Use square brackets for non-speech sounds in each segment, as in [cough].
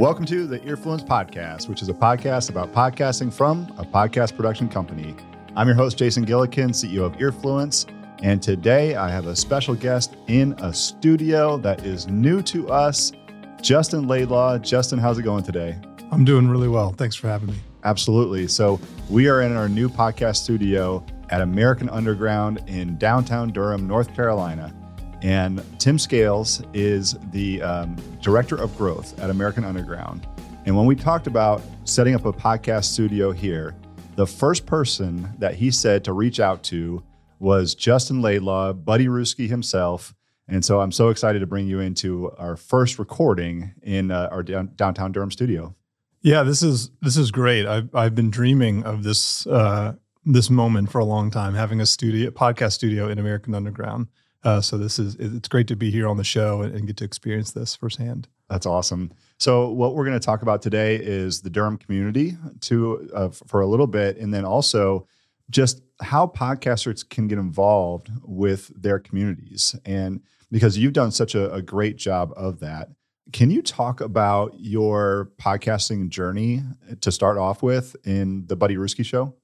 Welcome to the Earfluence Podcast, which is a podcast about podcasting from a podcast production company. I'm your host, Jason Gillikin, CEO of Earfluence. And today I have a special guest in a studio that is new to us, Justin Laidlaw. Justin, how's it going today? I'm doing really well. Thanks for having me. Absolutely. So, we are in our new podcast studio at American Underground in downtown Durham, North Carolina. And Tim Scales is the um, director of growth at American Underground. And when we talked about setting up a podcast studio here, the first person that he said to reach out to was Justin Laidlaw, Buddy Ruski himself. And so I'm so excited to bring you into our first recording in uh, our down, downtown Durham studio. Yeah, this is this is great. I've I've been dreaming of this uh, this moment for a long time, having a studio podcast studio in American Underground. Uh, so this is it's great to be here on the show and, and get to experience this firsthand. That's awesome. So what we're going to talk about today is the Durham community to uh, for a little bit, and then also just how podcasters can get involved with their communities. And because you've done such a, a great job of that, can you talk about your podcasting journey to start off with in the Buddy Ruski show?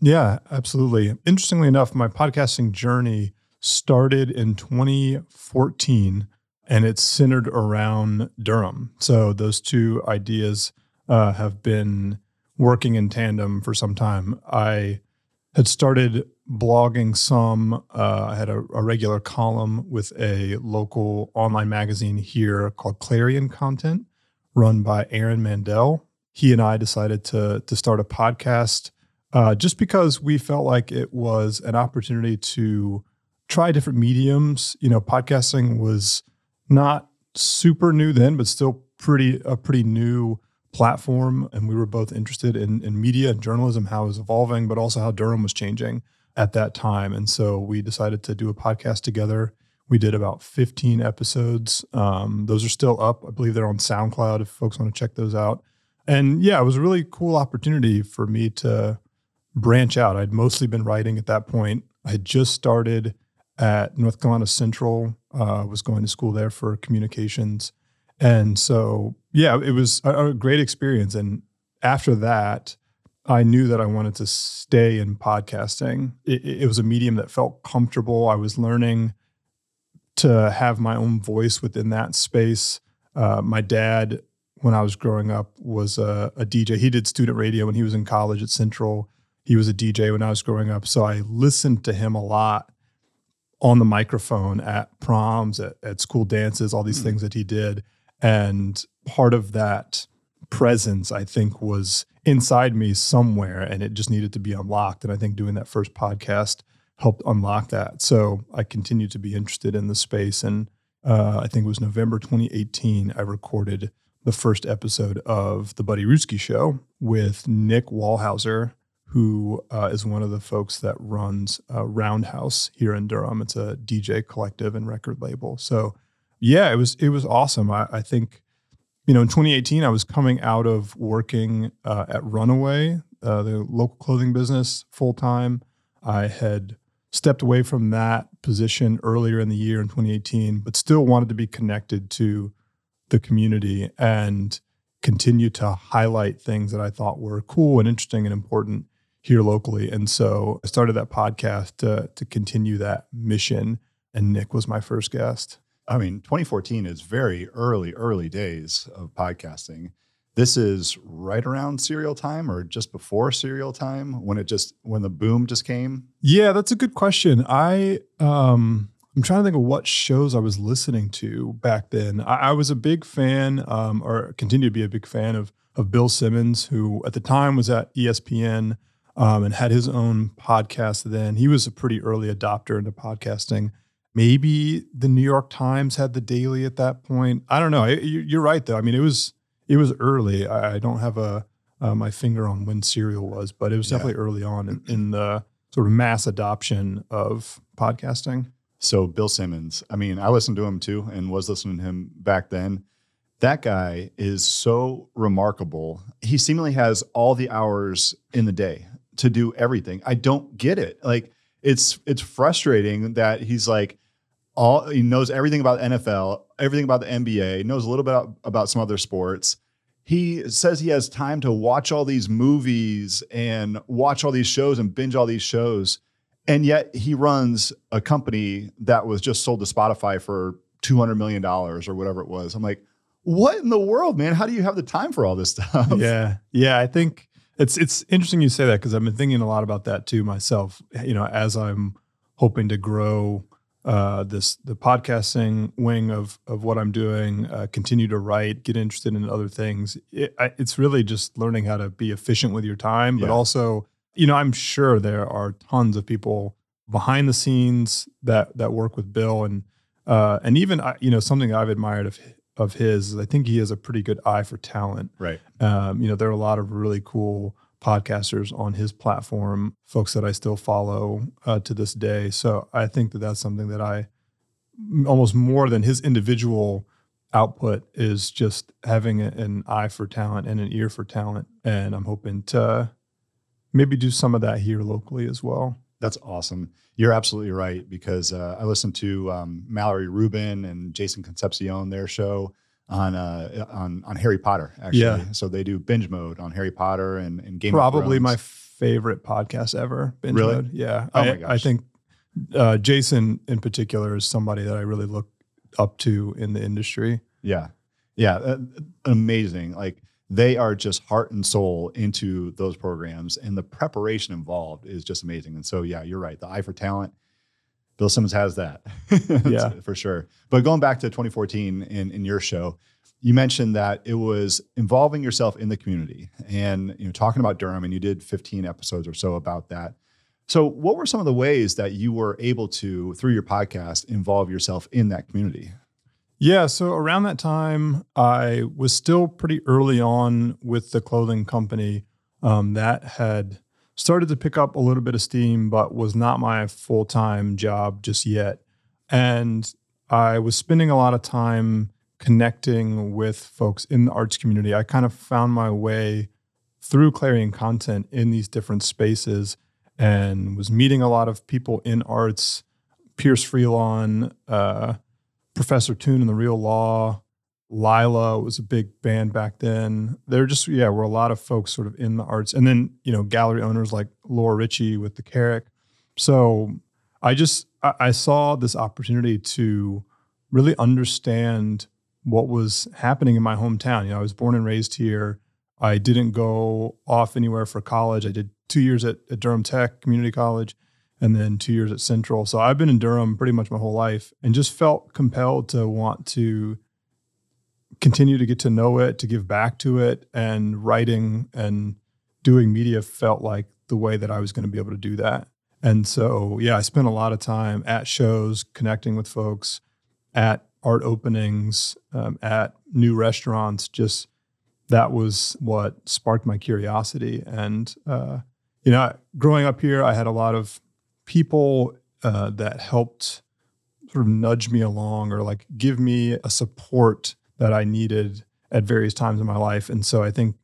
Yeah, absolutely. Interestingly enough, my podcasting journey started in 2014 and it's centered around Durham. So those two ideas uh, have been working in tandem for some time. I had started blogging some. Uh, I had a, a, regular column with a local online magazine here called Clarion Content, run by Aaron Mandel. He and I decided to to start a podcast uh, just because we felt like it was an opportunity to try different mediums. You know, podcasting was not super new then, but still pretty a pretty new platform, and we were both interested in, in media and journalism, how it was evolving, but also how Durham was changing at that time. And so we decided to do a podcast together. We did about 15 episodes. Um, those are still up. I believe they're on SoundCloud if folks want to check those out. And yeah, it was a really cool opportunity for me to branch out. I'd mostly been writing at that point. I had just started at North Carolina Central, uh, was going to school there for communications. And so, yeah, it was a, a great experience. And after that, I knew that I wanted to stay in podcasting. It, it, was a medium that felt comfortable. I was learning to have my own voice within that space. Uh, my dad, when I was growing up, was a, a, DJ. He did student radio when he was in college at Central. He was a DJ when I was growing up. So I listened to him a lot on the microphone at proms, at, at school dances, all these mm. things that he did. And part of that presence, I think, was inside me somewhere and it just needed to be unlocked. And I think doing that first podcast helped unlock that. So I continued to be interested in the space. And uh, I think it was November 2018, I recorded the first episode of The Buddy Ruski Show with Nick Wallhauser, who uh, is one of the folks that runs uh, Roundhouse here in Durham. It's a DJ collective and record label. So yeah, it was it was awesome. I, I think you know in 2018 I was coming out of working uh, at Runaway, uh, the local clothing business, full time. I had stepped away from that position earlier in the year in 2018, but still wanted to be connected to the community and continue to highlight things that I thought were cool and interesting and important here locally. And so I started that podcast to, to continue that mission. And Nick was my first guest. I mean, 2014 is very early, early days of podcasting. This is right around serial time or just before serial time when it just when the boom just came? Yeah, that's a good question. I um I'm trying to think of what shows I was listening to back then. I, I was a big fan, um, or continue to be a big fan of of Bill Simmons, who at the time was at ESPN um, and had his own podcast. Then he was a pretty early adopter into podcasting. Maybe the New York Times had the daily at that point. I don't know. You're right though. I mean, it was it was early. I don't have a uh, my finger on when Serial was, but it was definitely yeah. early on in, in, the sort of mass adoption of podcasting. So Bill Simmons, I mean, I listened to him too, and was listening to him back then. That guy is so remarkable. He seemingly has all the hours in the day to do everything. I don't get it. Like it's it's frustrating that he's like all he knows everything about NFL, everything about the NBA, knows a little bit about, about some other sports. he says he has time to watch all these movies and watch all these shows and binge all these shows. And yet he runs a company that was just sold to Spotify for $200 million or whatever it was. I'm like, what in the world, man? How do you have the time for all this stuff? Yeah. Yeah. I think it's it's interesting you say that because I've been thinking a lot about that too myself. You know, as I'm hoping to grow uh, this the podcasting wing of of what I'm doing, uh, continue to write, get interested in other things. It, I, it's really just learning how to be efficient with your time, but Yeah. also, you know, I'm sure there are tons of people behind the scenes that that work with Bill, and uh, and even you know something I've admired of of his. is I think he has a pretty good eye for talent. Right. Um, you know, there are a lot of really cool podcasters on his platform, folks that I still follow uh, to this day. So I think that that's something that I almost more than his individual output is just having a- an eye for talent and an ear for talent. And I'm hoping to maybe do some of that here locally as well. That's awesome. You're absolutely right because uh, I listened to um, Mallory Rubin and Jason Concepcion their show on uh, on on Harry Potter. Actually, Yeah. so they do binge mode on Harry Potter and, and Game. Probably my favorite podcast ever. Binge Really? Mode. Yeah. Oh I, my I think uh, Jason in particular is somebody that I really look up to in the industry. Yeah, yeah, uh, amazing. Like they are just heart and soul into those programs, and the preparation involved is just amazing. And so, yeah, you're right. The eye for talent. Bill Simmons has that, [laughs] Yeah. for sure. But going back to 2014 in in your show, you mentioned that it was involving yourself in the community and you know talking about Durham, and you did 15 episodes or so about that. So, what were some of the ways that you were able to, through your podcast, involve yourself in that community? Yeah. So around that time, I was still pretty early on with the clothing company um, that had started to pick up a little bit of steam, but was not my full time job just yet. And I was spending a lot of time connecting with folks in the arts community. I kind of found my way through Clarion content in these different spaces and was meeting a lot of people in arts. Pierce Freelon, uh, Professor Toon and the Real Law, Lila was a big band back then. There just yeah, were a lot of folks sort of in the arts, and then you know gallery owners like Laura Ritchie with the Carrack. So I just I, I saw this opportunity to really understand what was happening in my hometown. You know, I was born and raised here. I didn't go off anywhere for college. I did two years at, at Durham Tech Community College and then two years at Central. So I've been in Durham pretty much my whole life and just felt compelled to want to continue to get to know it, to give back to it. And writing and doing media felt like the way that I was going to be able to do that. And so, yeah, I spent a lot of time at shows, connecting with folks, at art openings, um, at new restaurants. Just that was what sparked my curiosity. And, uh, you know, growing up here, I had a lot of people uh, that helped sort of nudge me along or like give me a support that I needed at various times in my life. And so I think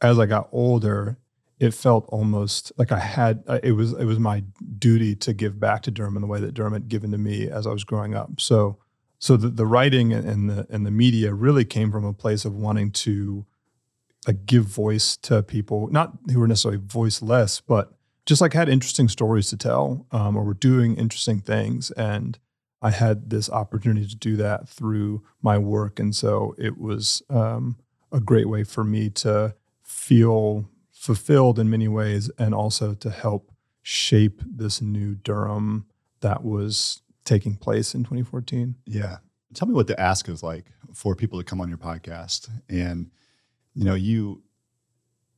as I got older, it felt almost like I had uh, it was it was my duty to give back to Durham in the way that Durham had given to me as I was growing up. So so the, the writing and the and the media really came from a place of wanting to like give voice to people, not who were necessarily voiceless, but just like had interesting stories to tell um, or were doing interesting things. And I had this opportunity to do that through my work. And so it was um, a great way for me to feel fulfilled in many ways and also to help shape this new Durham that was taking place in 2014. Yeah. Tell me what the ask is like for people to come on your podcast. And, you know, you,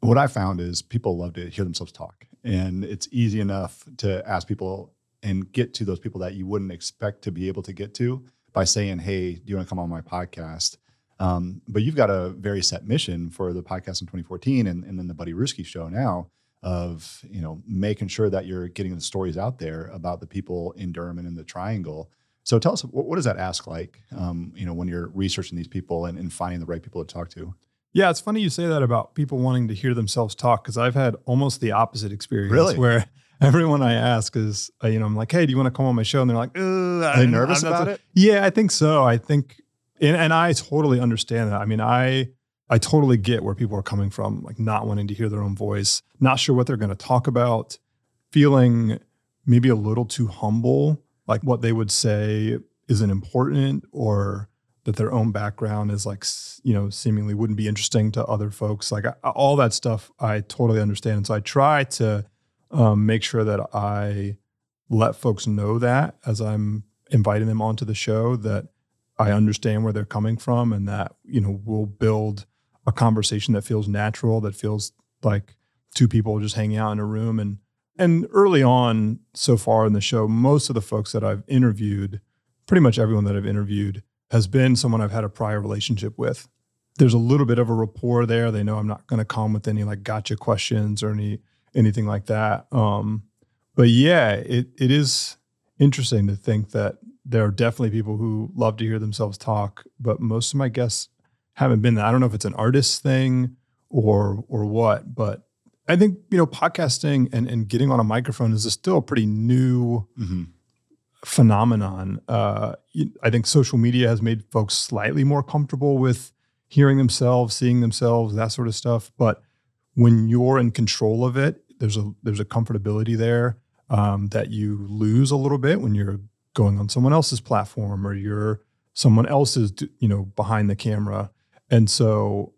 what I found is people love to hear themselves talk. And it's easy enough to ask people and get to those people that you wouldn't expect to be able to get to by saying, Hey, do you want to come on my podcast? Um, but you've got a very set mission for the podcast in 2014 and, and then the Buddy Ruski show now of, you know, making sure that you're getting the stories out there about the people in Durham and in the triangle. So tell us, what, what does that ask like, um, you know, when you're researching these people and, and finding the right people to talk to? Yeah, it's funny you say that about people wanting to hear themselves talk because I've had almost the opposite experience. Really? [laughs] Where everyone I ask is, uh, you know, I'm like, hey, do you want to come on my show? And they're like, Are they nervous about it? Yeah, I think so. I think, and, and I totally understand that. I mean, I I totally get where people are coming from, like not wanting to hear their own voice, not sure what they're going to talk about, feeling maybe a little too humble, like what they would say isn't important or that their own background is like, you know, seemingly wouldn't be interesting to other folks. Like all that stuff, I totally understand. And so I try to um, make sure that I let folks know that as I'm inviting them onto the show that I understand where they're coming from and that, you know, we'll build a conversation that feels natural, that feels like two people just hanging out in a room. And and early on, so far in the show, most of the folks that I've interviewed, pretty much everyone that I've interviewed, has been someone I've had a prior relationship with. There's a little bit of a rapport there. They know I'm not going to come with any like gotcha questions or any anything like that. Um, but yeah, it it is interesting to think that there are definitely people who love to hear themselves talk, but most of my guests haven't been that. I don't know if it's an artist thing or or what, but I think you know podcasting and and getting on a microphone is still a pretty new mm-hmm. Phenomenon. Uh, I think social media has made folks slightly more comfortable with hearing themselves, seeing themselves, that sort of stuff. But when you're in control of it, there's a there's a comfortability there um, that you lose a little bit when you're going on someone else's platform or you're someone else's you know behind the camera and so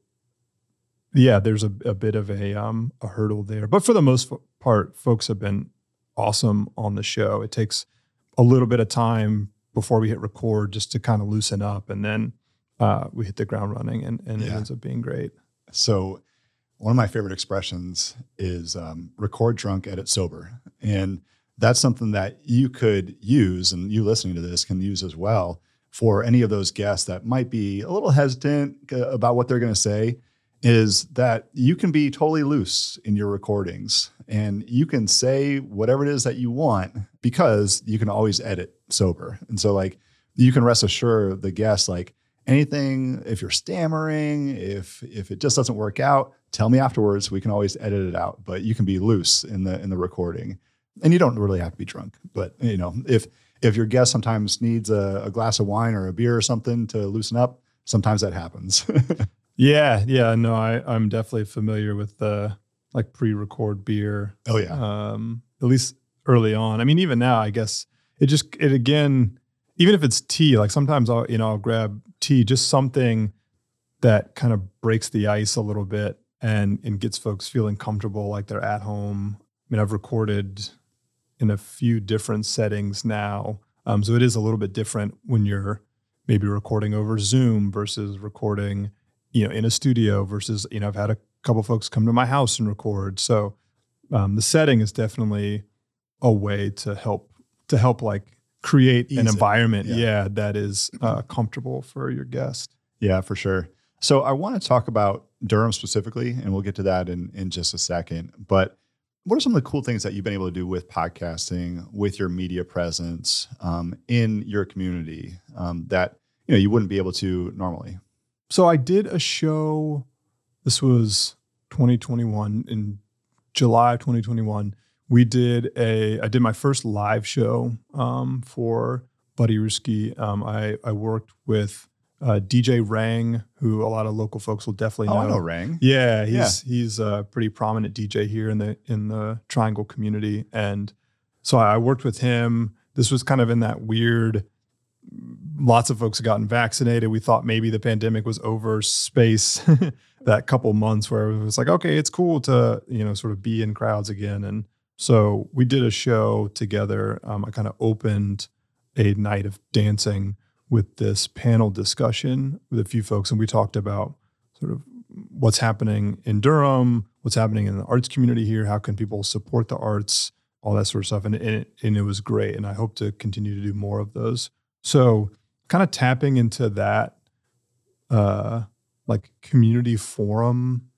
yeah there's a, a bit of a um a hurdle there but for the most part folks have been awesome on the show it takes a little bit of time before we hit record just to kind of loosen up and then uh, we hit the ground running and, and yeah. it ends up being great so one of my favorite expressions is um, record drunk edit sober and that's something that you could use and you listening to this can use as well for any of those guests that might be a little hesitant uh, about what they're going to say is that you can be totally loose in your recordings and you can say whatever it is that you want because you can always edit sober. And so like you can rest assured the guest like anything if you're stammering, if if it just doesn't work out, tell me afterwards, we can always edit it out, but you can be loose in the in the recording. And you don't really have to be drunk, but you know, if if your guest sometimes needs a, a glass of wine or a beer or something to loosen up, sometimes that happens. [laughs] yeah, yeah, no, I, I'm definitely familiar with the like pre-record beer. Oh yeah. Um, at least early on. I mean, even now, I guess it just it again, even if it's tea, like sometimes I'll you know I'll grab tea, just something that kind of breaks the ice a little bit and and gets folks feeling comfortable, like they're at home. I mean, I've recorded in a few different settings now. Um, so it is a little bit different when you're maybe recording over Zoom versus recording, you know, in a studio versus, you know, I've had a couple folks come to my house and record. So um, the setting is definitely a way to help to help like create Ease an environment, yeah. yeah. that is uh, comfortable for your guest. Yeah, for sure. So I want to talk about Durham specifically, and we'll get to that in in just a second. But what are some of the cool things that you've been able to do with podcasting, with your media presence um, in your community um, that you know you wouldn't be able to normally? So I did a show. This was 2021 in July of 2021. We did a. I did my first live show um, for Buddy Ruski. Um, I I worked with uh, DJ Rang, who a lot of local folks will definitely know. Oh, I know Rang. Yeah, he's yeah. he's a pretty prominent DJ here in the in the Triangle community, and so I worked with him. This was kind of in that weird. Lots of folks had gotten vaccinated. We thought maybe the pandemic was over space. [laughs] that couple months where it was like, okay, it's cool to you know sort of be in crowds again, and so we did a show together. Um, I kind of opened a night of dancing with this panel discussion with a few folks, and we talked about sort of what's happening in Durham, what's happening in the arts community here, how can people support the arts, all that sort of stuff, and, and, it, and it was great, and I hope to continue to do more of those. So, kind of tapping into that, uh, like community forum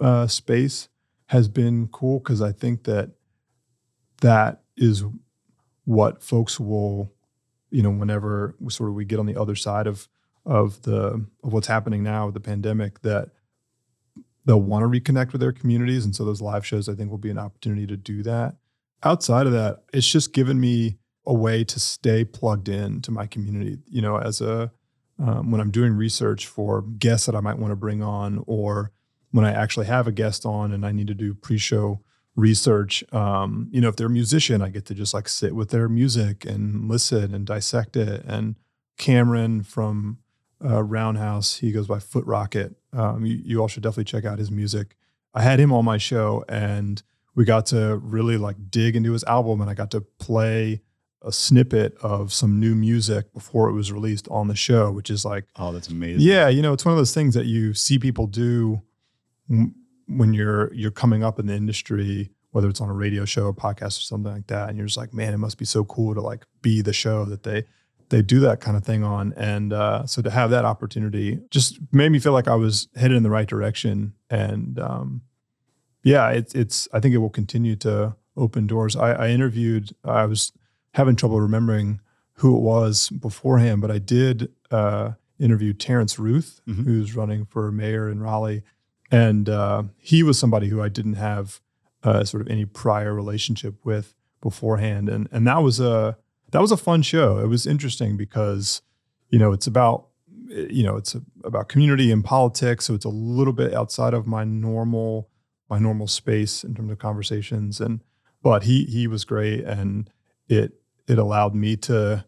uh, space has been cool because I think that that is what folks will you know, whenever sort of we get on the other side of of the of what's happening now with the pandemic, that they'll want to reconnect with their communities, and so those live shows I think will be an opportunity to do that. Outside of that, it's just given me a way to stay plugged in to my community. You know, as a um, when I'm doing research for guests that I might want to bring on, or when I actually have a guest on and I need to do pre-show research. Um, you know, if they're a musician, I get to just like sit with their music and listen and dissect it. And Cameron from uh, Roundhouse, he goes by Foot Rocket. Um, you, you all should definitely check out his music. I had him on my show and we got to really like dig into his album and I got to play a snippet of some new music before it was released on the show, which is like, oh, that's amazing. Yeah, you know, it's one of those things that you see people do when you're you're coming up in the industry, whether it's on a radio show a podcast or something like that, and you're just like, man, it must be so cool to like be the show that they they do that kind of thing on. And uh, so to have that opportunity just made me feel like I was headed in the right direction. And um, yeah, it's it's I think it will continue to open doors. I, I interviewed. I was having trouble remembering who it was beforehand, but I did uh, interview Terrance Ruth, mm-hmm. who's running for mayor in Raleigh, and uh, he was somebody who I didn't have uh, sort of any prior relationship with beforehand, and and that was a that was a fun show. It was interesting because you know it's about you know it's a, about community and politics, so it's a little bit outside of my normal my normal space in terms of conversations, and but he he was great, and it it allowed me to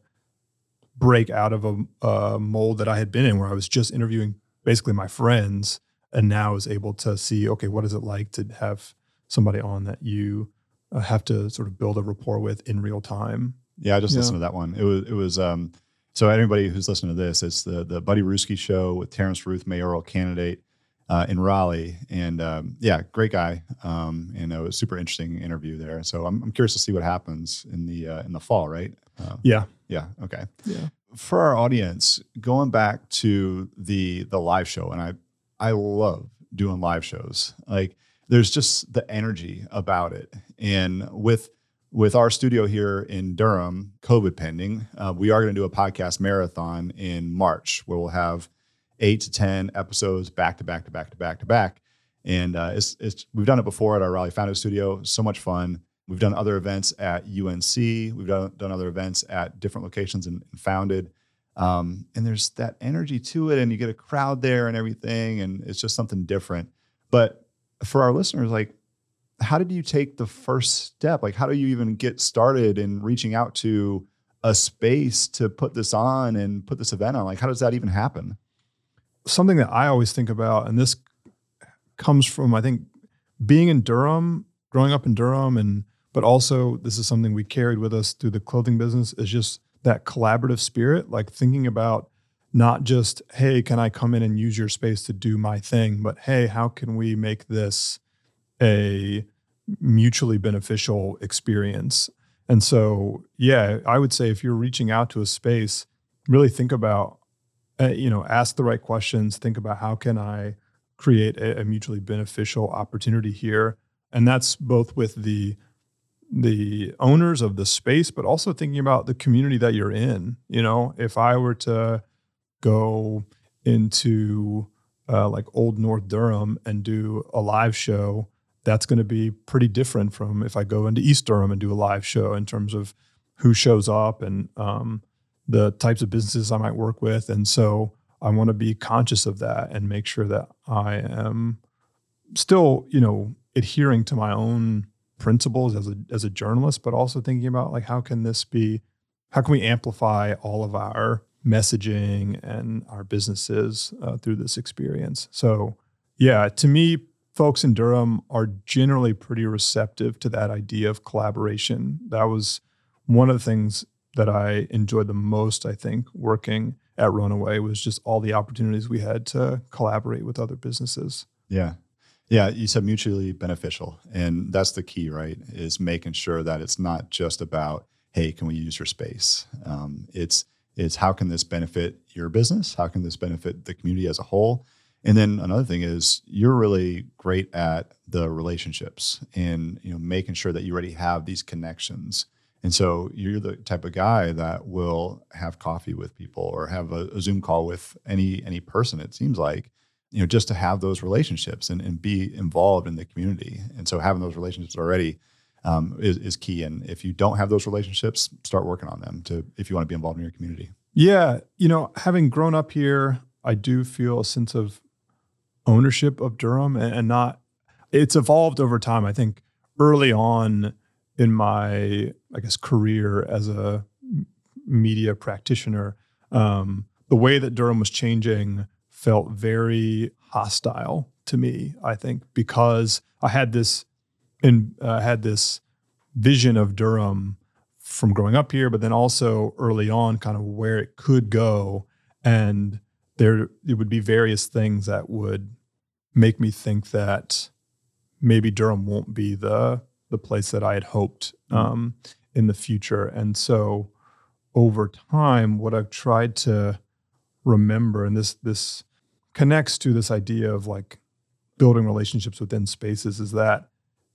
break out of a, a, mold that I had been in where I was just interviewing basically my friends and now is able to see okay what is it like to have somebody on that you uh, have to sort of build a rapport with in real time. Yeah, I just yeah. listened to that one. It was it was um so anybody who's listening to this, it's the the Buddy Ruski show with Terrance Ruth, mayoral candidate uh, in Raleigh, and um, yeah, great guy. Um, and it was super interesting interview there. So I'm, I'm curious to see what happens in the uh, in the fall, right? Uh, yeah, yeah, okay. Yeah. For our audience, going back to the the live show, and I I love doing live shows. Like there's just the energy about it, and with with our studio here in Durham, COVID pending, uh, we are going to do a podcast marathon in March where we'll have eight to 10 episodes back to back to back to back to back. And uh, it's, it's, we've done it before at our Raleigh Founders Studio. So much fun. We've done other events at UNC. We've done, done other events at different locations and, and Founded. Um, and there's that energy to it, and you get a crowd there and everything, and it's just something different. But for our listeners, like, how did you take the first step? Like, how do you even get started in reaching out to a space to put this on and put this event on? Like, how does that even happen? Something that I always think about, and this comes from I think being in Durham, growing up in Durham, and but also this is something we carried with us through the clothing business is just that collaborative spirit, like thinking about not just hey, can I come in and use your space to do my thing, but hey, how can we make this a mutually beneficial experience? And so, yeah, I would say if you're reaching out to a space, really think about uh, you know, ask the right questions, think about how can I create a, a, mutually beneficial opportunity here, and that's both with the the owners of the space, but also thinking about the community that you're in. You know, if I were to go into uh, like Old North Durham and do a live show, that's going to be pretty different from if I go into East Durham and do a live show in terms of who shows up and um, the types of businesses I might work with. And so I want to be conscious of that and make sure that I am still, you know, adhering to my own principles as a as a journalist, but also thinking about like how can this be how can we amplify all of our messaging and our businesses uh, through this experience. So, yeah, to me, folks in Durham are generally pretty receptive to that idea of collaboration. That was one of the things that I enjoyed the most, I think, working at Runaway was just all the opportunities we had to collaborate with other businesses. Yeah. Yeah, you said mutually beneficial. And that's the key, right? Is making sure that it's not just about, hey, can we use your space? Um, it's it's how can this benefit your business? How can this benefit the community as a whole? And then another thing is you're really great at the relationships and you know making sure that you already have these connections and so you're the type of guy that will have coffee with people or have a, a, Zoom call with any any person. It seems like, you know, just to have those relationships and, and be involved in the community. And so having those relationships already um, is, is key. And if you don't have those relationships, start working on them to if you want to be involved in your community. Yeah, you know, having grown up here, I do feel a sense of ownership of Durham and, and not. It's evolved over time. I think early on in my, I guess, career as a media practitioner, um, the way that Durham was changing felt very hostile to me. I think because I had this and uh, had this vision of Durham from growing up here, but then also early on, kind of where it could go, and there it would be various things that would make me think that maybe Durham won't be the the place that I had hoped mm-hmm. um, in the future, and so over time, what I've tried to remember, and this this connects to this idea of like building relationships within spaces, is that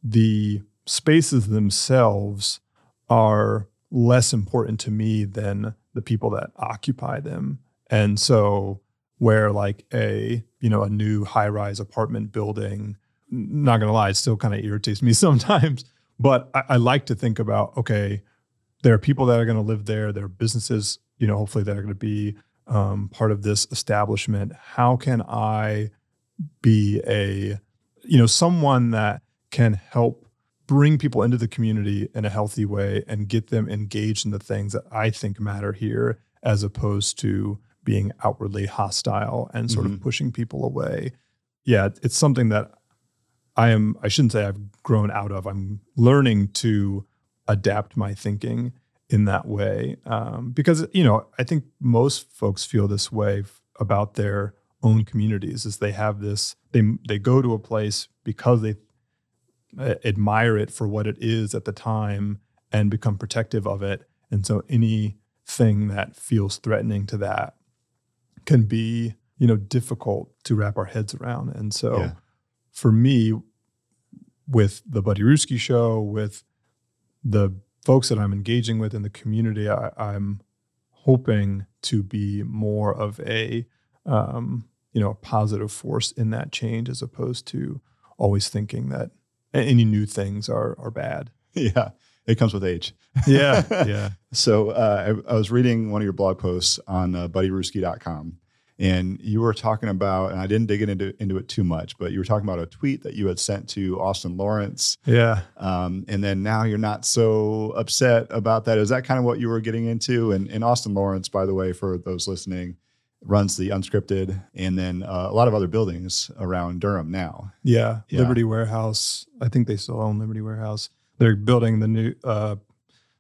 the spaces themselves are less important to me than the people that occupy them. And so where like a, you know, a new high-rise apartment building, not gonna lie, it still kind of irritates me [laughs] sometimes. But I, I like to think about, okay, there are people that are going to live there. There are businesses, you know, hopefully that are going to be um, part of this establishment. How can I be a, you know, someone that can help bring people into the community in a healthy way and get them engaged in the things that I think matter here, as opposed to being outwardly hostile and sort mm-hmm. of pushing people away. Yeah, it's something that I am, I shouldn't say I've grown out of. I'm learning to adapt my thinking in that way um, because you know i think most folks feel this way f- about their own communities is they have this they they go to a place because they uh, admire it for what it is at the time and become protective of it and so anything that feels threatening to that can be you know difficult to wrap our heads around and so yeah. for me with the buddy Ruski show with the folks that I'm engaging with in the community, I, am hoping to be more of a um, you know a positive force in that change as opposed to always thinking that any new things are are bad. [laughs] Yeah, it comes with age. Yeah, yeah. [laughs] so uh, I, I, was reading one of your blog posts on uh, buddyruski.com and you were talking about, and I didn't dig into into it too much, but you were talking about a tweet that you had sent to Austin Lawrence. Yeah. Um, and then now you're not so upset about that. Is that kind of what you were getting into? And, and Austin Lawrence, by the way, for those listening, runs the unscripted and then uh, a lot of other buildings around Durham now. Yeah. yeah. Liberty Warehouse. I think they still own Liberty Warehouse. They're building the new uh,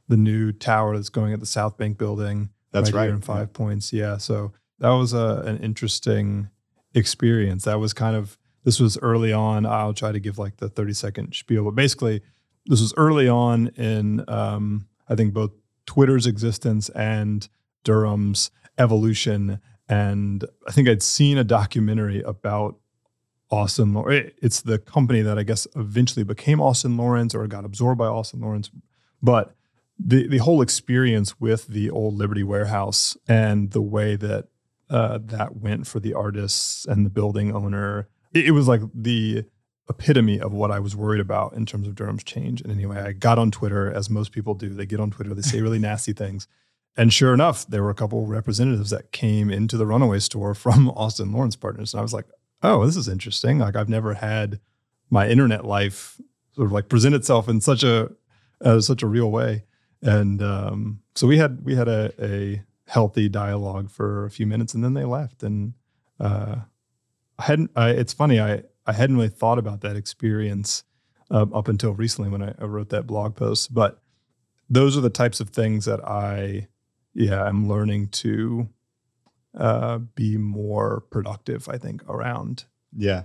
the new tower that's going at the South Bank building. That's right. right. in Five yeah. Points. Yeah. So that was a, an interesting experience. That was kind of this was early on. I'll try to give like the 30 second spiel, but basically, this was early on in um, I think both Twitter's existence and Durham's evolution. And I think I'd seen a documentary about Austin. It's the company that I guess eventually became Austin Lawrence or got absorbed by Austin Lawrence. But the the whole experience with the old Liberty Warehouse and the way that uh, that went for the artists and the building owner. It, it, was like the epitome of what I was worried about in terms of Durham's change. And anyway, I got on Twitter, as most people do. They get on Twitter, they say really [laughs] nasty things. And sure enough, there were a couple representatives that came into the runaway store from [laughs] Austin Lawrence Partners. And I was like, oh, this is interesting. Like I've never had my internet life sort of like present itself in such a uh, such a real way. And um, so we had we had a, a healthy dialogue for a few minutes and then they left. And uh, I hadn't I, it's funny I I hadn't really thought about that experience uh, up until recently when I, I, wrote that blog post. But those are the types of things that I yeah I'm learning to uh, be more productive I think around. Yeah.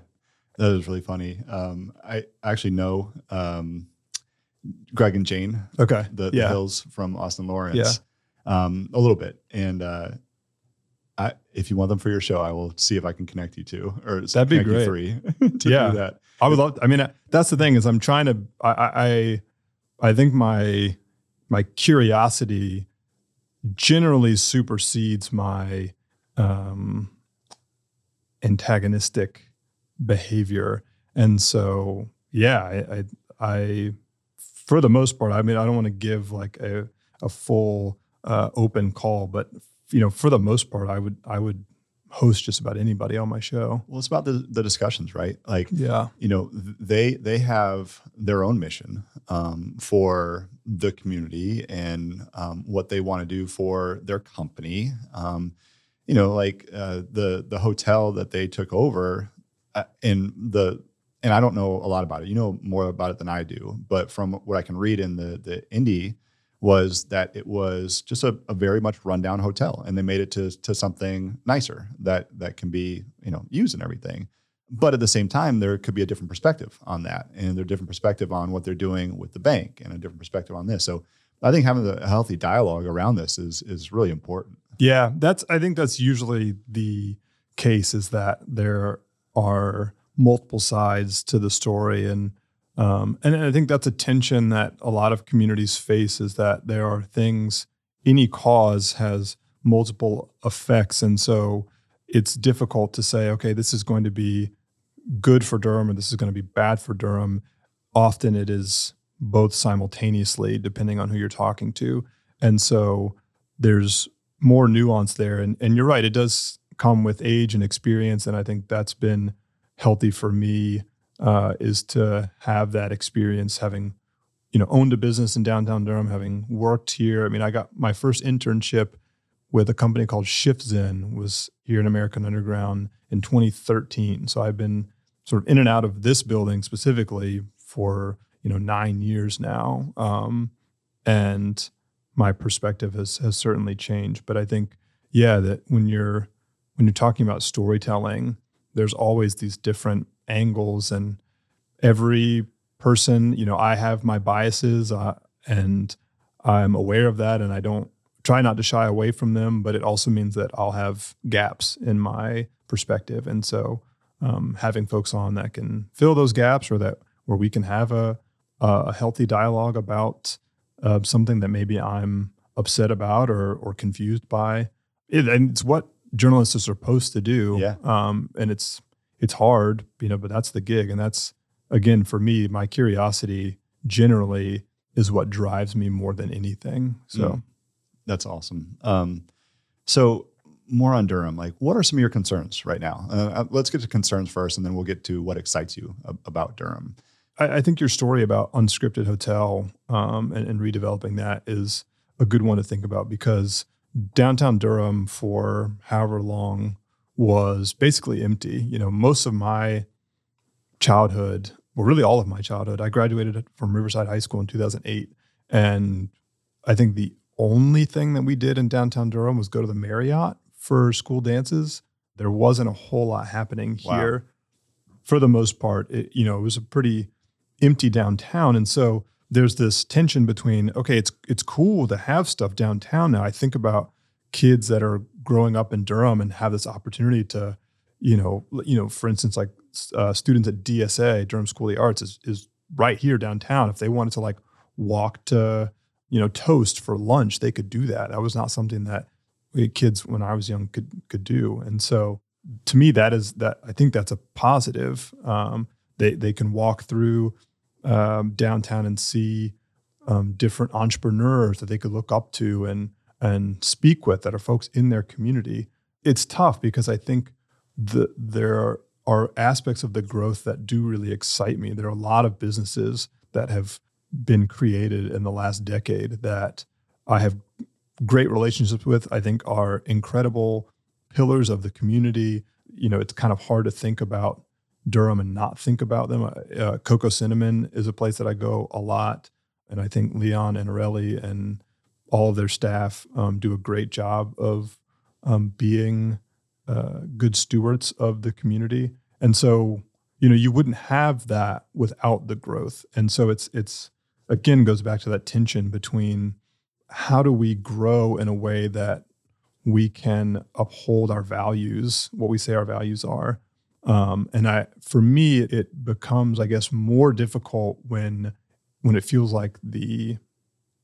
That is really funny. Um, I actually know um, Greg and Jane. Okay. The, yeah. the Hills from Austin Lawrence. Yeah um, a little bit. And uh, I, if you want them for your show, I will see if I can connect you to, or that'd be great. Three [laughs] to yeah, do that. I would love. I mean, that's the thing is, I'm trying to. I, I, I think my my curiosity generally supersedes my um, antagonistic behavior, and so yeah, I, I, I, for the most part, I mean, I don't want to give like a a full uh, open call. But you know, for the most part, I would I would host just about anybody on my show. Well, it's about the the discussions, right? Like, Yeah. you know, they they have their own mission um, for the community and um, what they want to do for their company. Um, you know, like uh, the the hotel that they took over, uh, and the and I don't know a lot about it. You know more about it than I do, but from what I can read in the the Indy was that it was just a, a very much rundown hotel and they made it to, to something nicer that that can be you know used and everything. But at the same time there could be a different perspective on that and a different perspective on what they're doing with the bank and a different perspective on this. So i think having a healthy dialogue around this is is really important. Yeah, that's I think that's usually the case is that there are multiple sides to the story and um, and I think that's a tension that a lot of communities face is that there are things any cause has multiple effects and so it's difficult to say okay this is going to be good for Durham or this is going to be bad for Durham often it is both simultaneously depending on who you're talking to and so there's more nuance there. And and you're right, it does come with age and experience. And I think that's been healthy for me uh, is to have that experience, having you know owned a business in downtown Durham, having worked here. I mean, I got my first internship with a company called ShiftZen was here in American Underground in 2013. So I've been sort of in and out of this building specifically for you know nine years now, um, and my perspective has has certainly changed. But I think, yeah, that when you're when you're talking about storytelling, there's always these different angles, and every person, you know, I have my biases, uh, and I'm aware of that, and I don't try not to shy away from them. But it also means that I'll have gaps in my perspective, and so um, having folks on that can fill those gaps, or that where we can have a a healthy dialogue about uh, something that maybe I'm upset about or or confused by. It, and it's what journalists are supposed to do. Yeah. Um, and it's it's hard, you know, but that's the gig, and that's again for me, my curiosity generally is what drives me more than anything. So. Mm. That's awesome. Um, so more on Durham. Like, what are some of your concerns right now? Uh, let's get to concerns first, and then we'll get to what excites you ab- about Durham. I, I think your story about unscripted hotel um, and, and redeveloping that is a good one to think about because downtown Durham for however long was basically empty. You know, most of my childhood, well, really all of my childhood, I graduated from Riverside High School in 2008, and I think the only thing that we did in downtown Durham was go to the Marriott for school dances. There wasn't a whole lot happening Wow. here. For the most part, it, you know, it was a pretty empty downtown, and so there's this tension between okay, it's it's cool to have stuff downtown now. I think about kids that are growing up in Durham and have this opportunity to, you know, you know, for instance, like uh, students at DSA, Durham School of the Arts, is is right here downtown. If they wanted to like walk to, you know, Toast for lunch, they could do that. That was not something that kids when I was young could could do. And so, to me, that is that I think that's a positive. Um, they they can walk through um, downtown and see um, different entrepreneurs that they could look up to and and speak with that are folks in their community. It's tough because I think the there are, aspects of the growth that do really excite me. There are a lot of businesses that have been created in the last decade that I have great relationships with. I think are incredible pillars of the community. You know, it's kind of hard to think about Durham and not think about them. Uh, Cocoa Cinnamon is a place that I go a lot, and I think Leon and Areli and all of their staff um, do a great job of um, being uh, good stewards of the community. And so, you know, you wouldn't have that without the growth. And so it's it's again goes back to that tension between how do we grow in a way that we can uphold our values, what we say our values are. Um, and I, for me, it becomes, I guess, more difficult when when it feels like the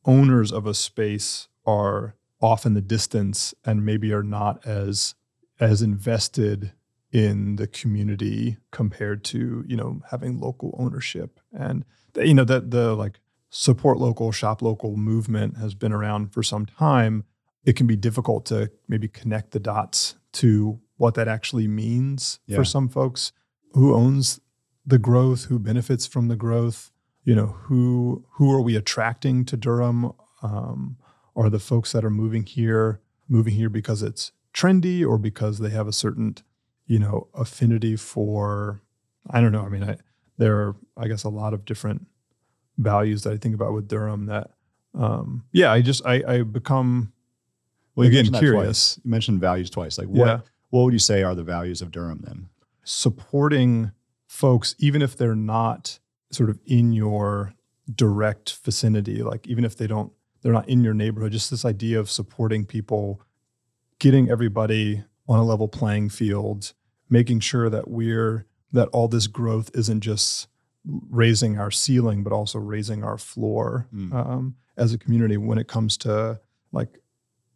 owners of a space are off in the distance and maybe are not as as invested in the community compared to you know having local ownership and the, you know that the like support local shop local movement has been around for some time it can be difficult to maybe connect the dots to what that actually means Yeah. for some folks. Who owns the growth? Who benefits from the growth? You know, who who are we attracting to Durham? Um, are the folks that are moving here moving here because it's trendy or because they have a certain, you know, affinity for? I don't know. I mean, I, there are, I guess, a lot of different values that I think about with Durham. That, um, yeah, I just I, I become Well, Again, curious. You mentioned values twice. Like what Yeah. what would you say are the values of Durham then? supporting folks, even if they're not sort of in your direct vicinity, like even if they don't, they're not in your neighborhood, just this idea of supporting people, getting everybody on a level playing field, making sure that we're, that all this growth isn't just raising our ceiling, but also raising our floor Mm. um, as a community when it comes to like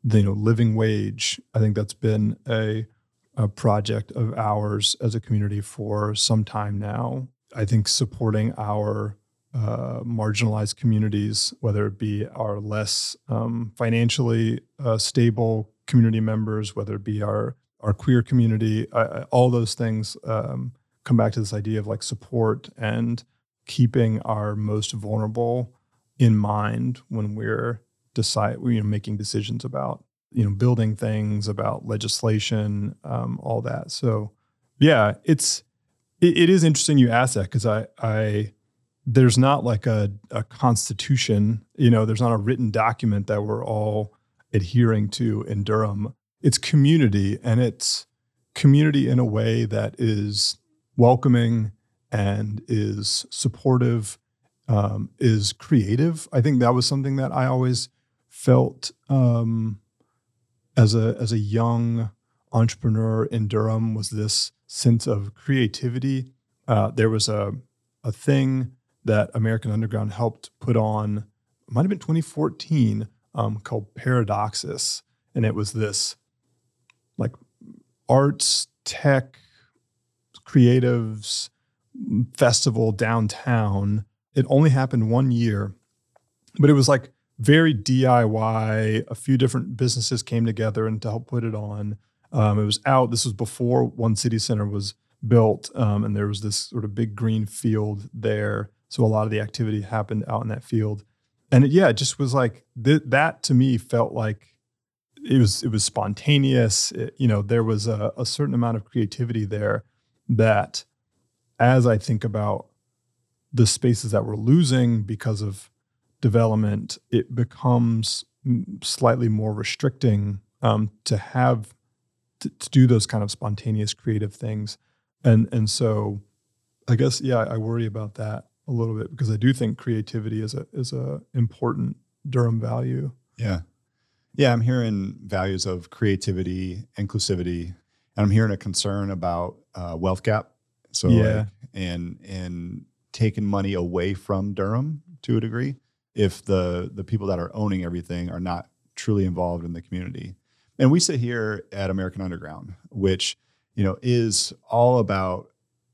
the you know living wage. I think that's been a a project of ours as a community for some time now. I think supporting our uh, marginalized communities, whether it be our less um, financially uh, stable community members, whether it be our our queer community, uh, all those things um, come back to this idea of like support and keeping our most vulnerable in mind when we're decide you know making decisions about you know building things about legislation um, all that. So yeah it's it, it is interesting you ask that because i i there's not like a, a constitution you know there's not a written document that we're all adhering to in durham. It's community and it's community in a way that is welcoming and is supportive um, is creative. I think that was something that i always felt um, as a as a young entrepreneur in Durham was this sense of creativity. Uh, there was a a thing that American Underground helped put on. Might have been 2014, um, called Paradoxus, and it was this like arts, tech, creatives festival downtown. It only happened one year, but it was like very DIY. A few different businesses came together and to help put it on. Um, it was out. This was before One City Center was built, um, and there was this sort of big green field there. So a lot of the activity happened out in that field, and it, yeah, it just was like th- that to me felt like it was it was spontaneous. It- you know, there was a, a certain amount of creativity there that, as I think about the spaces that we're losing because of development, it becomes slightly more restricting um, to have to, to do those kind of spontaneous creative things, and and so I guess yeah, I worry about that a little bit because I do think creativity is a is a important Durham value. Yeah. Yeah, I'm hearing values of creativity, inclusivity, and I'm hearing a concern about uh, wealth gap. So Yeah. like, and and taking money away from Durham to a degree if the the people that are owning everything are not truly involved in the community. And we sit here at American Underground, which you know is all about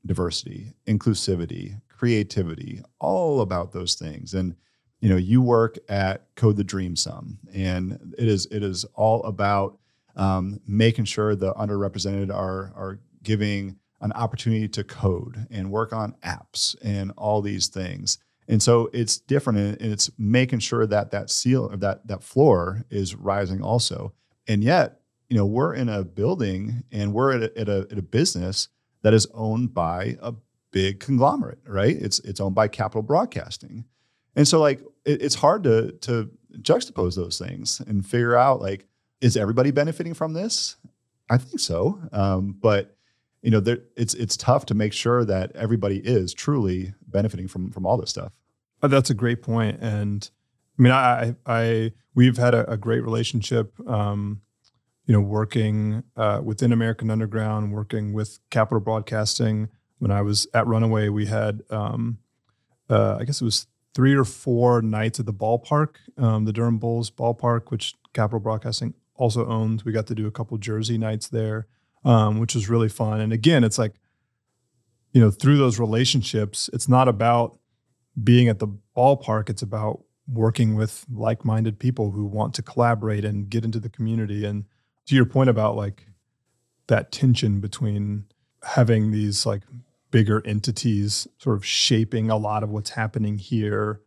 diversity, inclusivity, creativity, all about those things. And you know, you work at Code the Dream some, and it is it is all about um, making sure the underrepresented are are giving an opportunity to code and work on apps and all these things. And so it's different, and it's making sure that that seal that that floor is rising also. And yet, you know, we're in a building and we're at a, at a, at a business that is owned by a big conglomerate, right? It's it's owned by Capital Broadcasting. And so like it, it's hard to to juxtapose those things and figure out like is everybody benefiting from this? I think so. Um, but you know, there, it's it's tough to make sure that everybody is truly benefiting from from all this stuff. Uh, That's a great point, and I mean, I, I, we've had a, a great relationship. Um, you know, working uh, within American Underground, working with Capital Broadcasting. When I was at Runaway, we had, um, uh, I guess it was three or four nights at the ballpark, um, the Durham Bulls ballpark, which Capital Broadcasting also owns. We got to do a couple Jersey nights there, um, which was really fun. And again, it's like, you know, through those relationships, it's not about being at the ballpark. It's about working with like-minded people who want to collaborate and get into the community. And to your point about like that tension between having these like bigger entities sort of shaping a lot of what's happening here.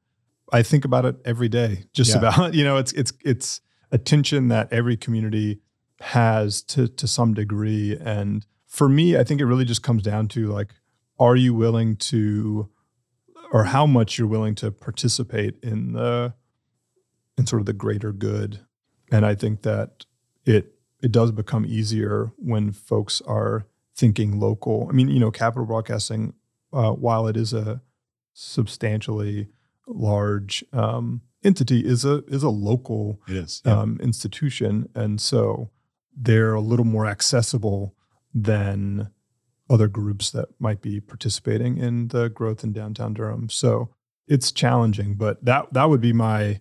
I think about it every day, just Yeah. about, [laughs] you know, it's it's it's a tension that every community has to to some degree. And for me, I think it really just comes down to like, are you willing to or how much you're willing to participate in the in sort of the greater good. And I think that it it does become easier when folks are thinking local. I mean, you know, Capital Broadcasting, uh, while it is a substantially large um, entity, is a is a local It is. Yeah. um, institution, and so they're a little more accessible than other groups that might be participating in the growth in downtown Durham. So it's challenging, but that that would be my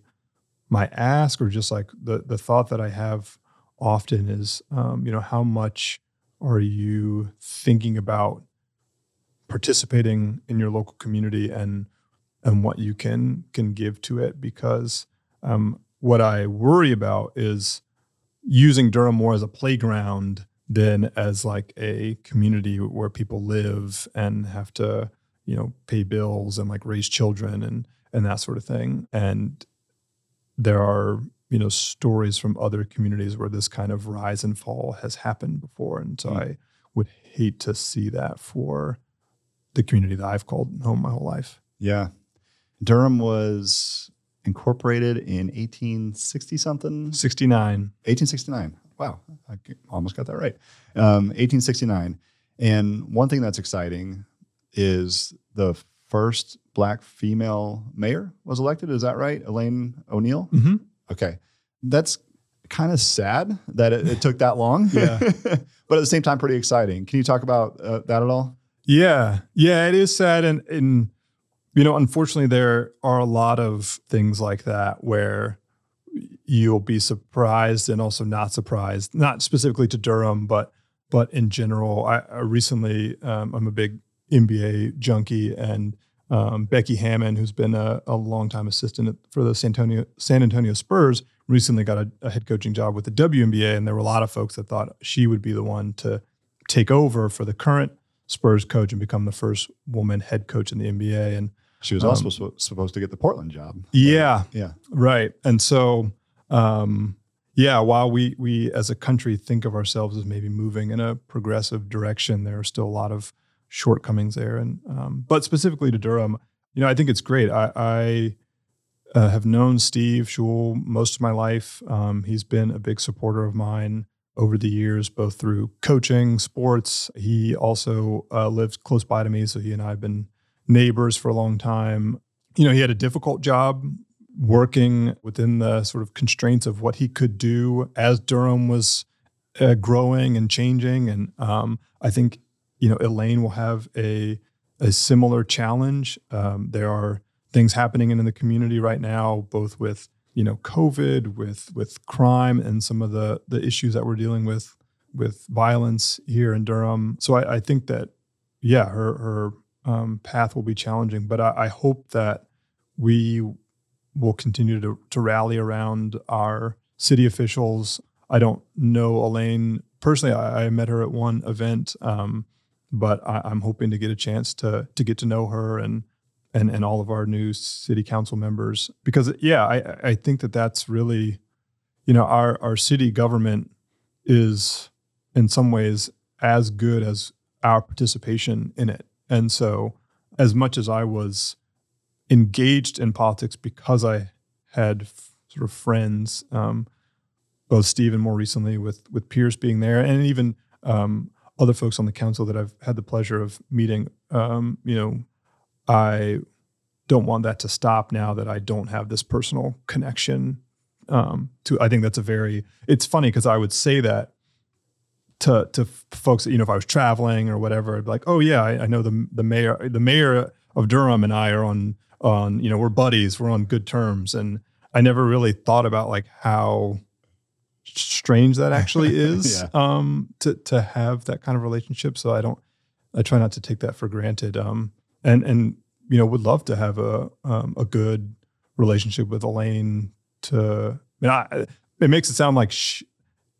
my ask, or just like the the thought that I have often is, um, you know, how much are you thinking about participating in your local community and and what you can can give to it because um, what I worry about is using Durham more as a playground than as like a community where people live and have to you know pay bills and like raise children and and that sort of thing and there are you know stories from other communities where this kind of rise and fall has happened before and so Mm. I would hate to see that for the community that I've called home my whole life. Yeah. Durham was incorporated in 1860 something. 69. 1869. Wow, I almost got that right. Um, 1869. And one thing that's exciting is the first black female mayor was elected. Is that right? Elaine O'Neal? Mhm. Okay. That's kind of sad that it, it took that long. Yeah. [laughs] but at the same time, pretty exciting. Can you talk about uh, that at all? Yeah, yeah, it is sad, and and you know, unfortunately, there are a lot of things like that where you'll be surprised and also not surprised. Not specifically to Durham, but but in general. I, I recently, um, I'm a big NBA junkie, and um, Becky Hammon, who's been a, a longtime assistant for the San Antonio San Antonio Spurs, recently got a, a head coaching job with the WNBA, and there were a lot of folks that thought she would be the one to take over for the current Spurs coach and become the first woman head coach in the NBA. And She was Um, also suppo- supposed to get the Portland job. yeah, Yeah. right. And so, um, yeah, while we we as a country think of ourselves as maybe moving in a progressive direction, there are still a lot of shortcomings there. And um, but specifically to Durham, you know, I think it's great. I, I uh, have known Steve Schewel most of my life. Um, he's been a big supporter of mine over the years, both through coaching, sports. He also uh, lives close by to me, so he and I have been neighbors for a long time. You know, he had a difficult job working within the sort of constraints of what he could do as Durham was uh, growing and changing. And um, I think you know Elaine will have a a similar challenge. Um, there are things happening in the community right now, both with you know COVID, with with crime, and some of the the issues that we're dealing with with violence here in Durham. So I, I think that yeah, her her um, path will be challenging, but I, I hope that we will continue to to rally around our city officials. I don't know Elaine personally. I, I met her at one event, um, but I, I'm hoping to get a chance to to get to know her and and and all of our new city council members because yeah, I I think that that's really, you know, our our city government is in some ways as good as our participation in it, and so as much as I was engaged in politics because I had f- sort of friends, um, both Steve and more recently with with Pierce being there, and even um, other folks on the council that I've had the pleasure of meeting. Um, you know, I don't want that to stop now that I don't have this personal connection um, to. I think that's a very. It's funny because I would say that to to folks that you know if I was traveling or whatever, I'd be like, oh yeah, I, I know the the mayor the mayor of Durham and I are on on you know we're buddies, we're on good terms, and I never really thought about like how strange that actually [laughs] is Yeah. um, to to have that kind of relationship. So I don't I try not to take that for granted. Um, and and you know would love to have a um, a good relationship with Elaine to, I mean, I, it makes it sound like she,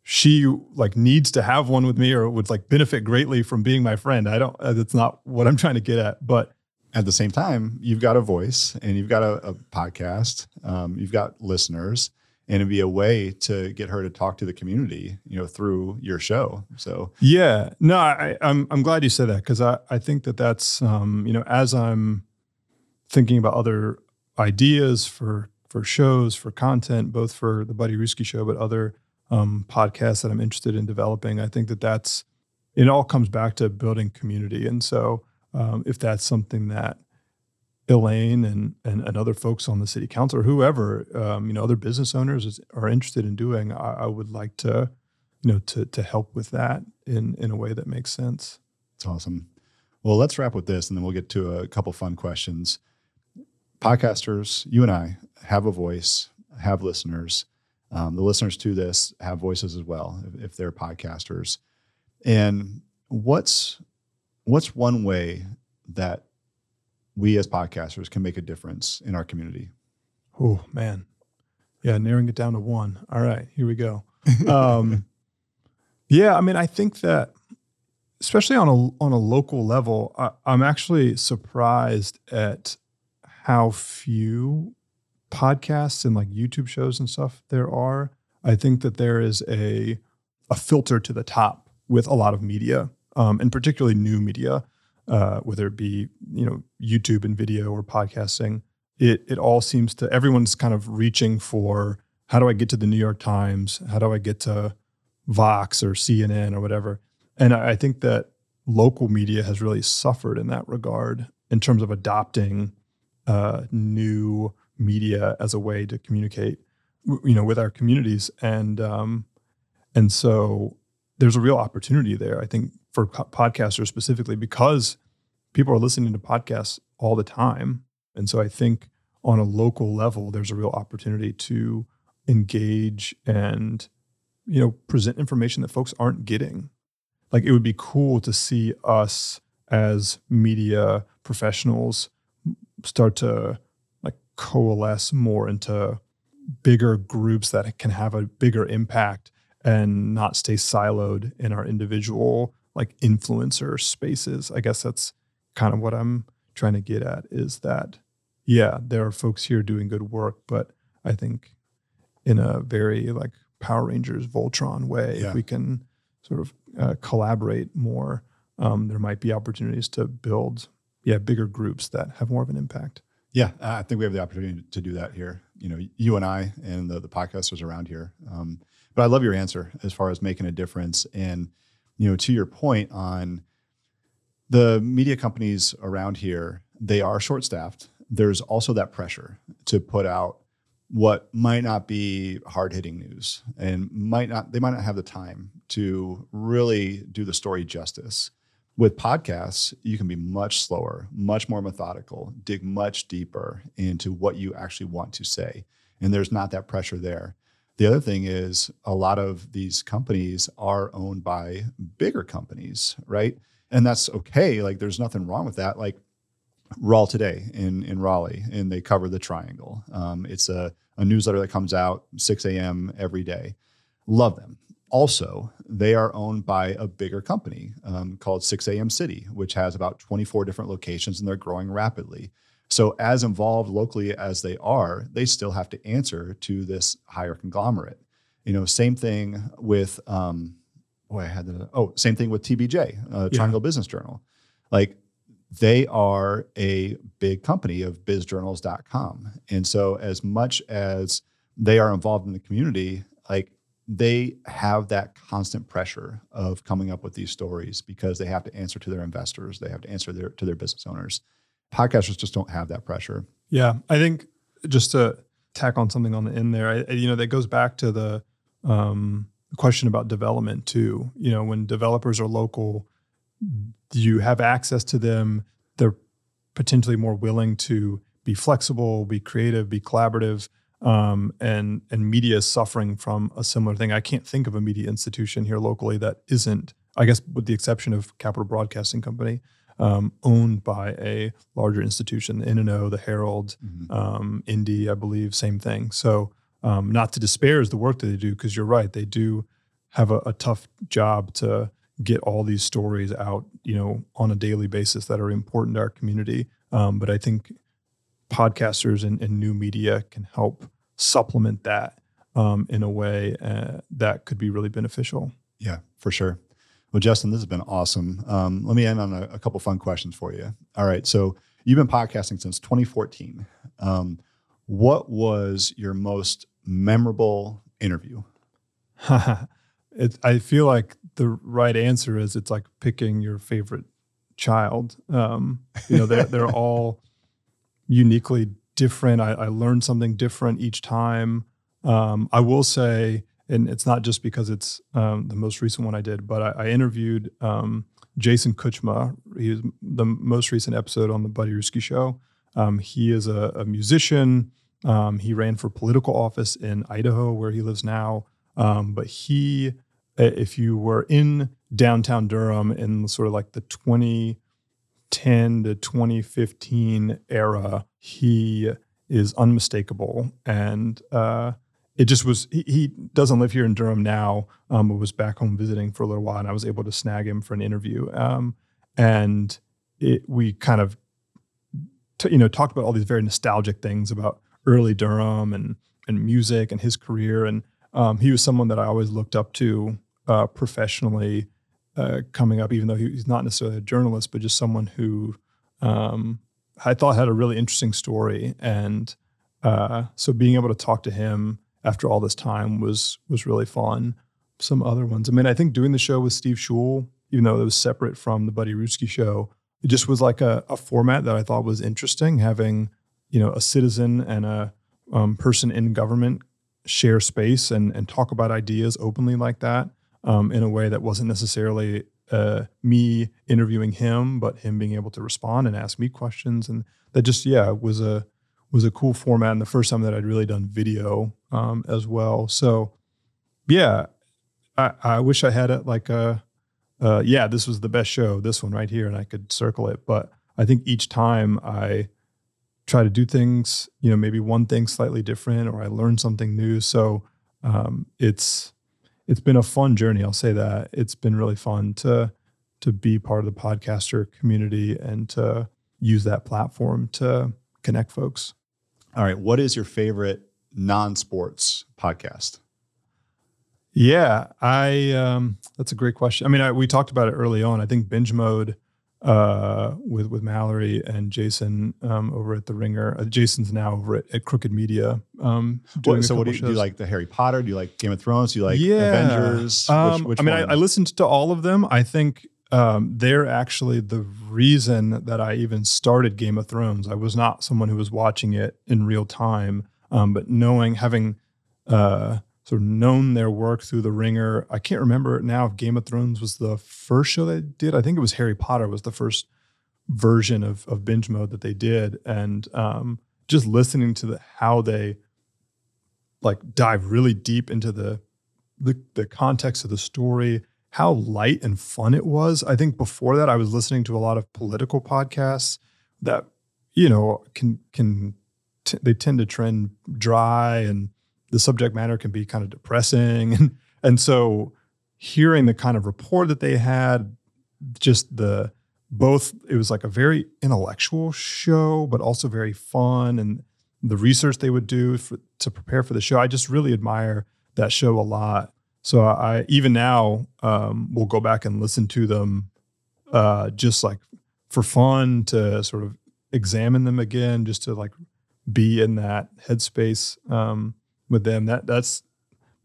she like needs to have one with me or would like benefit greatly from being my friend. I don't, that's not what I'm trying to get at, but at the same time, you've got a voice and you've got a, a podcast, um, you've got listeners, and it'd be a way to get her to talk to the community, you know, through your show. So yeah, no, I, I'm I'm glad you said that because I I think that that's um, you know as I'm thinking about other ideas for for shows for content, both for the Buddy Ruski show, but other um, podcasts that I'm interested in developing. I think that that's it all comes back to building community, and so um, if that's something that Elaine and, and, and other folks on the city council or whoever, um, you know, other business owners is, are interested in doing, I, I, would like to, you know, to to help with that in in a way that makes sense. It's awesome. Well, let's wrap with this, and then we'll get to a couple fun questions. Podcasters, you and I have a voice, have listeners. Um, the listeners to this have voices as well, if, if they're podcasters. And what's what's one way that we as podcasters can make a difference in our community? Oh man, yeah, narrowing it down to one. All right, here we go. [laughs] Um, yeah, I mean, I think that especially on a on a local level, I, I'm actually surprised at how few podcasts and like YouTube shows and stuff there are. I think that there is a a filter to the top with a lot of media, um, and particularly new media uh, whether it be you know YouTube and video or podcasting. It it all seems to everyone's kind of reaching for how do I get to the New York Times? How do I get to Vox or CNN or whatever? And I, I think that local media has really suffered in that regard in terms of adopting uh, new media as a way to communicate, you know, with our communities. And um, and so there's a real opportunity there. I think for podcasters specifically because people are listening to podcasts all the time. And so I think on a local level, there's a real opportunity to engage and, you know, present information that folks aren't getting. Like it would be cool to see us as media professionals start to like coalesce more into bigger groups that can have a bigger impact and not stay siloed in our individual like influencer spaces. I guess that's kind of what I'm trying to get at is that, yeah, there are folks here doing good work, but I think in a very like Power Rangers Voltron way, yeah. if we can sort of uh, collaborate more, um, there might be opportunities to build, yeah, bigger groups that have more of an impact. Yeah, I think we have the opportunity to do that here. You know, you and I and the, the podcasters around here. Um, but I love your answer as far as making a difference and you know, to your point on the media companies around here, they are short staffed. There's also that pressure to put out what might not be hard hitting news and might not, they might not have the time to really do the story justice. With podcasts, you can be much slower, much more methodical, dig much deeper into what you actually want to say. And there's not that pressure there. The other thing is a lot of these companies are owned by bigger companies, right? And that's okay. Like there's nothing wrong with that. Like RALtoday in in Raleigh, and they cover the Triangle. Um, it's a, a newsletter that comes out 6 a.m. every day. Love them. Also, they are owned by a bigger company um, called 6 a.m. City, which has about 24 different locations and they're growing rapidly. So, as involved locally as they are, they still have to answer to this higher conglomerate. You know, same thing with, um, boy, I had the, oh, same thing with TBJ, uh, Triangle yeah. Business Journal. Like, they are a big company of bizjournals.com. And so, as much as they are involved in the community, like, they have that constant pressure of coming up with these stories because they have to answer to their investors, they have to answer their, to their business owners podcasters just don't have that pressure. Yeah, I think just to tack on something on the end there, I, you know, that goes back to the um, question about development too. You know, when developers are local, you have access to them. They're potentially more willing to be flexible, be creative, be collaborative. Um, and and media is suffering from a similar thing. I can't think of a media institution here locally that isn't, I guess, with the exception of Capital Broadcasting Company, um, owned by a larger institution, the N&O, the Herald, Mhm. um, Indy, I believe, same thing. So, um, not to disparage the work that they do, because you're right, they do have a, a tough job to get all these stories out, you know, on a daily basis that are important to our community. Um, but I think podcasters and, and new media can help supplement that um, in a way uh, that could be really beneficial. Yeah, for sure. Well, Justin, this has been awesome. Um, let me end on a, a couple fun questions for you. All right. So you've been podcasting since 2014. Um, what was your most memorable interview? [laughs] it, I feel like the right answer is it's like picking your favorite child. Um, you know, they're, they're all uniquely different. I, I learned something different each time. Um, I will say, and it's not just because it's um, the most recent one I did, but I, I interviewed um, Jason Kutchma. He was the most recent episode on the Buddy Ruski show. Um, he is a, a musician. Um, he ran for political office in Idaho, where he lives now. Um, but he, if you were in downtown Durham in sort of like the 2010 to 2015 era, he is unmistakable. And uh, it just was, he, he, doesn't live here in Durham now, um, but was back home visiting for a little while. And I was able to snag him for an interview. Um, and it, we kind of, t- you know, talked about all these very nostalgic things about early Durham and, and music and his career. And um, he was someone that I always looked up to uh, professionally uh, coming up, even though he, he's not necessarily a journalist, but just someone who um, I thought had a really interesting story. And uh, so being able to talk to him after all this time was was really fun. Some other ones. I mean, I think doing the show with Steve Schewel, even though it was separate from the Buddy Ruski show, it just was like a, a format that I thought was interesting. Having you know a citizen and a um, person in government share space and and talk about ideas openly like that um, in a way that wasn't necessarily uh, me interviewing him, but him being able to respond and ask me questions, and that just yeah was a was a cool format. And the first time that I'd really done video um, as well. So yeah, I, I wish I had it like a uh, yeah this was the best show this one right here, and I could circle it. But I think each time I try to do things, you know, maybe one thing slightly different, or I learn something new. So um, it's it's been a fun journey. I'll say that it's been really fun to to be part of the podcaster community and to use that platform to connect folks. All right, what is your favorite non-sports podcast? Yeah, I um, that's a great question. I mean, I, we talked about it early on. I think binge mode uh, with with Mallory and Jason um, over at the Ringer. Uh, Jason's now over at, at Crooked Media. Um, What, so, what do you, do you like? The Harry Potter? Do you like Game of Thrones? Do you like yeah. Avengers? Um, which, which I mean, I. I listened to all of them. I think um, they're actually the reason that I even started Game of Thrones. I was not someone who was watching it in real time, um, but knowing, having uh, sort of known their work through The Ringer. I can't remember now if Game of Thrones was the first show they did. I think it was Harry Potter was the first version of of binge mode that they did, and um, just listening to the how they like dive really deep into the the the context of the story, how light and fun it was. I think before that, I was listening to a lot of political podcasts that you know can can t- they tend to trend dry and the subject matter can be kind of depressing. [laughs] And and so hearing the kind of rapport that they had just the both it was like a very intellectual show but also very fun and the research they would do for, to prepare for the show. I just really admire that show a lot. So i even now um, will go back and listen to them uh, just like for fun to sort of examine them again just to like be in that headspace um, with them. That that's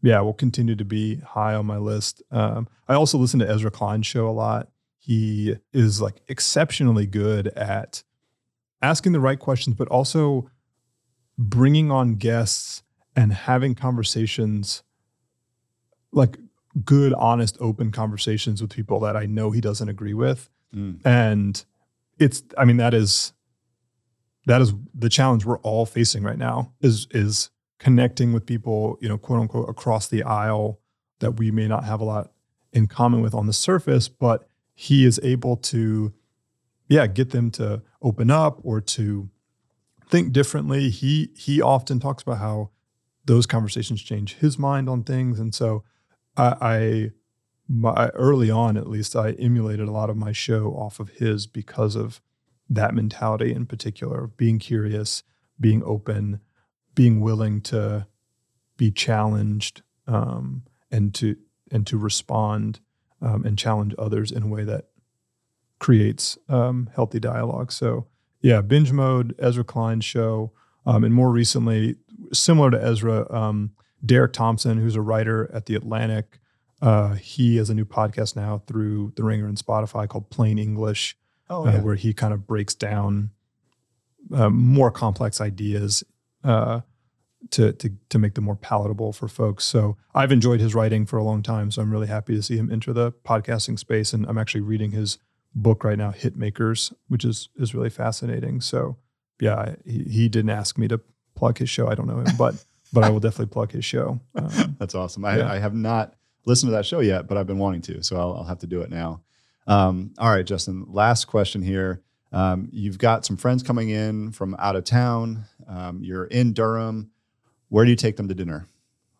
yeah will continue to be high on my list. Um, i also listen to ezra klein's show a lot. He is like exceptionally good at asking the right questions but also bringing on guests and having conversations like good honest open conversations with people that i know he doesn't agree with. Mm. and it's i mean that is that is the challenge we're all facing right now is is connecting with people you know quote unquote across the aisle that we may not have a lot in common with on the surface but he is able to yeah, get them to open up or to think differently. He he often talks about how those conversations change his mind on things, and so I, I my, early on at least I emulated a lot of my show off of his because of that mentality in particular, of being curious, being open, being willing to be challenged, um, and to and to respond um, and challenge others in a way that creates um, healthy dialogue. So, yeah, binge mode, Ezra Klein's show, um, and more recently, similar to Ezra, um, Derek Thompson, who's a writer at the Atlantic. Uh, he has a new podcast now through The Ringer and Spotify called Plain English, Oh, uh, where he kind of breaks down uh, more complex ideas uh, to, to to make them more palatable for folks. So I've enjoyed his writing for a long time. So I'm really happy to see him enter the podcasting space. And I'm actually reading his book right now, Hitmakers, which is is really fascinating. So yeah, he, he didn't ask me to plug his show. I don't know him, but [laughs] but I will definitely plug his show. Um, That's awesome. I, Yeah. I have not listened to that show yet, but I've been wanting to, so I'll, I'll have to do it now. Um, all right, Justin. Last question here. Um, you've got some friends coming in from out of town. Um, you're in Durham. Where do you take them to dinner?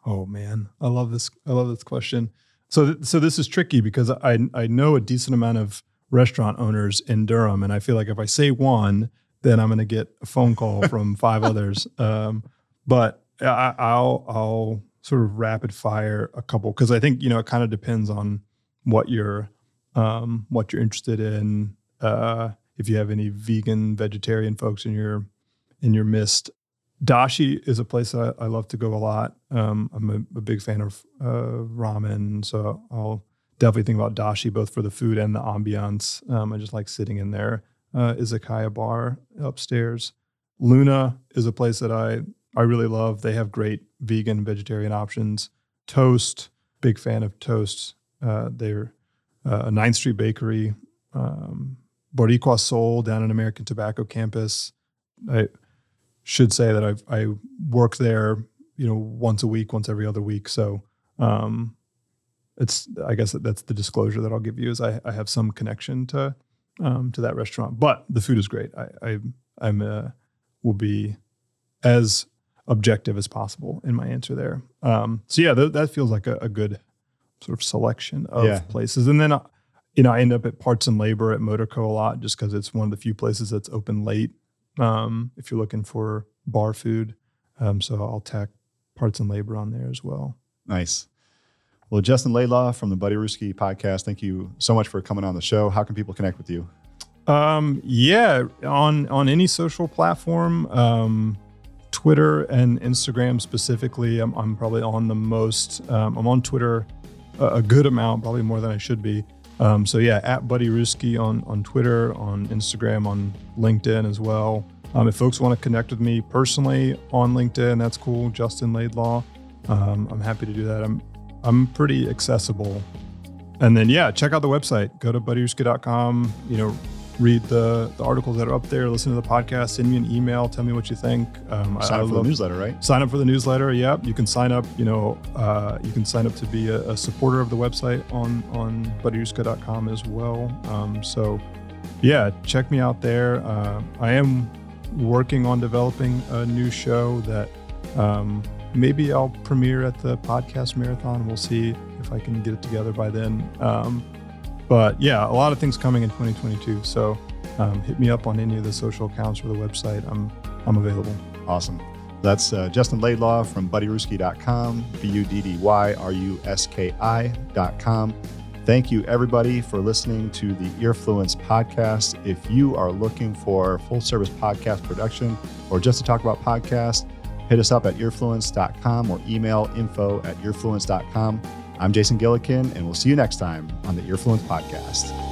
Oh man, I love this. I love this question. So, th- so this is tricky because I I know a decent amount of restaurant owners in Durham, and I feel like if I say one, then I'm going to get a phone call [laughs] from five others. Um, but I, I'll I'll sort of rapid fire a couple because I think you know it kind of depends on what you're um, what you're interested in. Uh, if you have any vegan, vegetarian folks in your in your midst, Dashi is a place I, I love to go a lot. Um, I'm a, a big fan of uh, ramen, so I'll definitely think about Dashi both for the food and the ambiance. Um, I just like sitting in there. Uh, Izakaya bar upstairs. Luna is a place that I I really love. They have great vegan, vegetarian options. Toast, big fan of Toast. Uh, they're uh, a Ninth Street Bakery. Um, Boricua Soul down in American Tobacco campus. I should say that I've I work there, you know, once a week, once every other week. So um, it's I guess that that's the disclosure that I'll give you is I, I have some connection to um, to that restaurant, but the food is great. I, I I'm uh, will be as objective as possible in my answer there. Um, so yeah, th- that feels like a, a good sort of selection of Yeah. places, and then. Uh, you know, I end up at Parts and Labor at Motorco a lot just because it's one of the few places that's open late um, if you're looking for bar food. Um, so I'll tack parts and labor on there as well. Nice. Well, Justin Laidlaw from the Buddy Ruski podcast, thank you so much for coming on the show. How can people connect with you? Um, yeah, on on any social platform, um, Twitter and Instagram specifically, I'm, I'm probably on the most. Um, I'm on Twitter a, good amount, probably more than I should be. Um, so yeah, at Buddy Ruski on on Twitter, on Instagram, on LinkedIn as well. Um, if folks want to connect with me personally on LinkedIn, that's cool. Justin Laidlaw. Um, I'm happy to do that. I'm I'm pretty accessible. And then yeah, check out the website. Go to buddyruski.com. You know, read the the articles that are up there. Listen to the podcast. Send me an email. Tell me what you think. Um, Sign I up for love- the newsletter, right? sign up for the newsletter yep you can sign up you know uh, you can sign up to be a, a supporter of the website on on buddyruski.com as well um, so yeah check me out there uh, i am working on developing a new show that um, maybe i'll premiere at the podcast marathon we'll see if i can get it together by then um, but yeah a lot of things coming in 2022 so um, hit me up on any of the social accounts or the website i'm i'm available Awesome. That's uh, Justin Laidlaw from buddyruski.com, B U D D Y R U S K I.com. Thank you, everybody, for listening to the Earfluence podcast. If you are looking for full service podcast production or just to talk about podcasts, hit us up at earfluence.com or email info at earfluence.com. I'm Jason Gillikin, and we'll see you next time on the Earfluence podcast.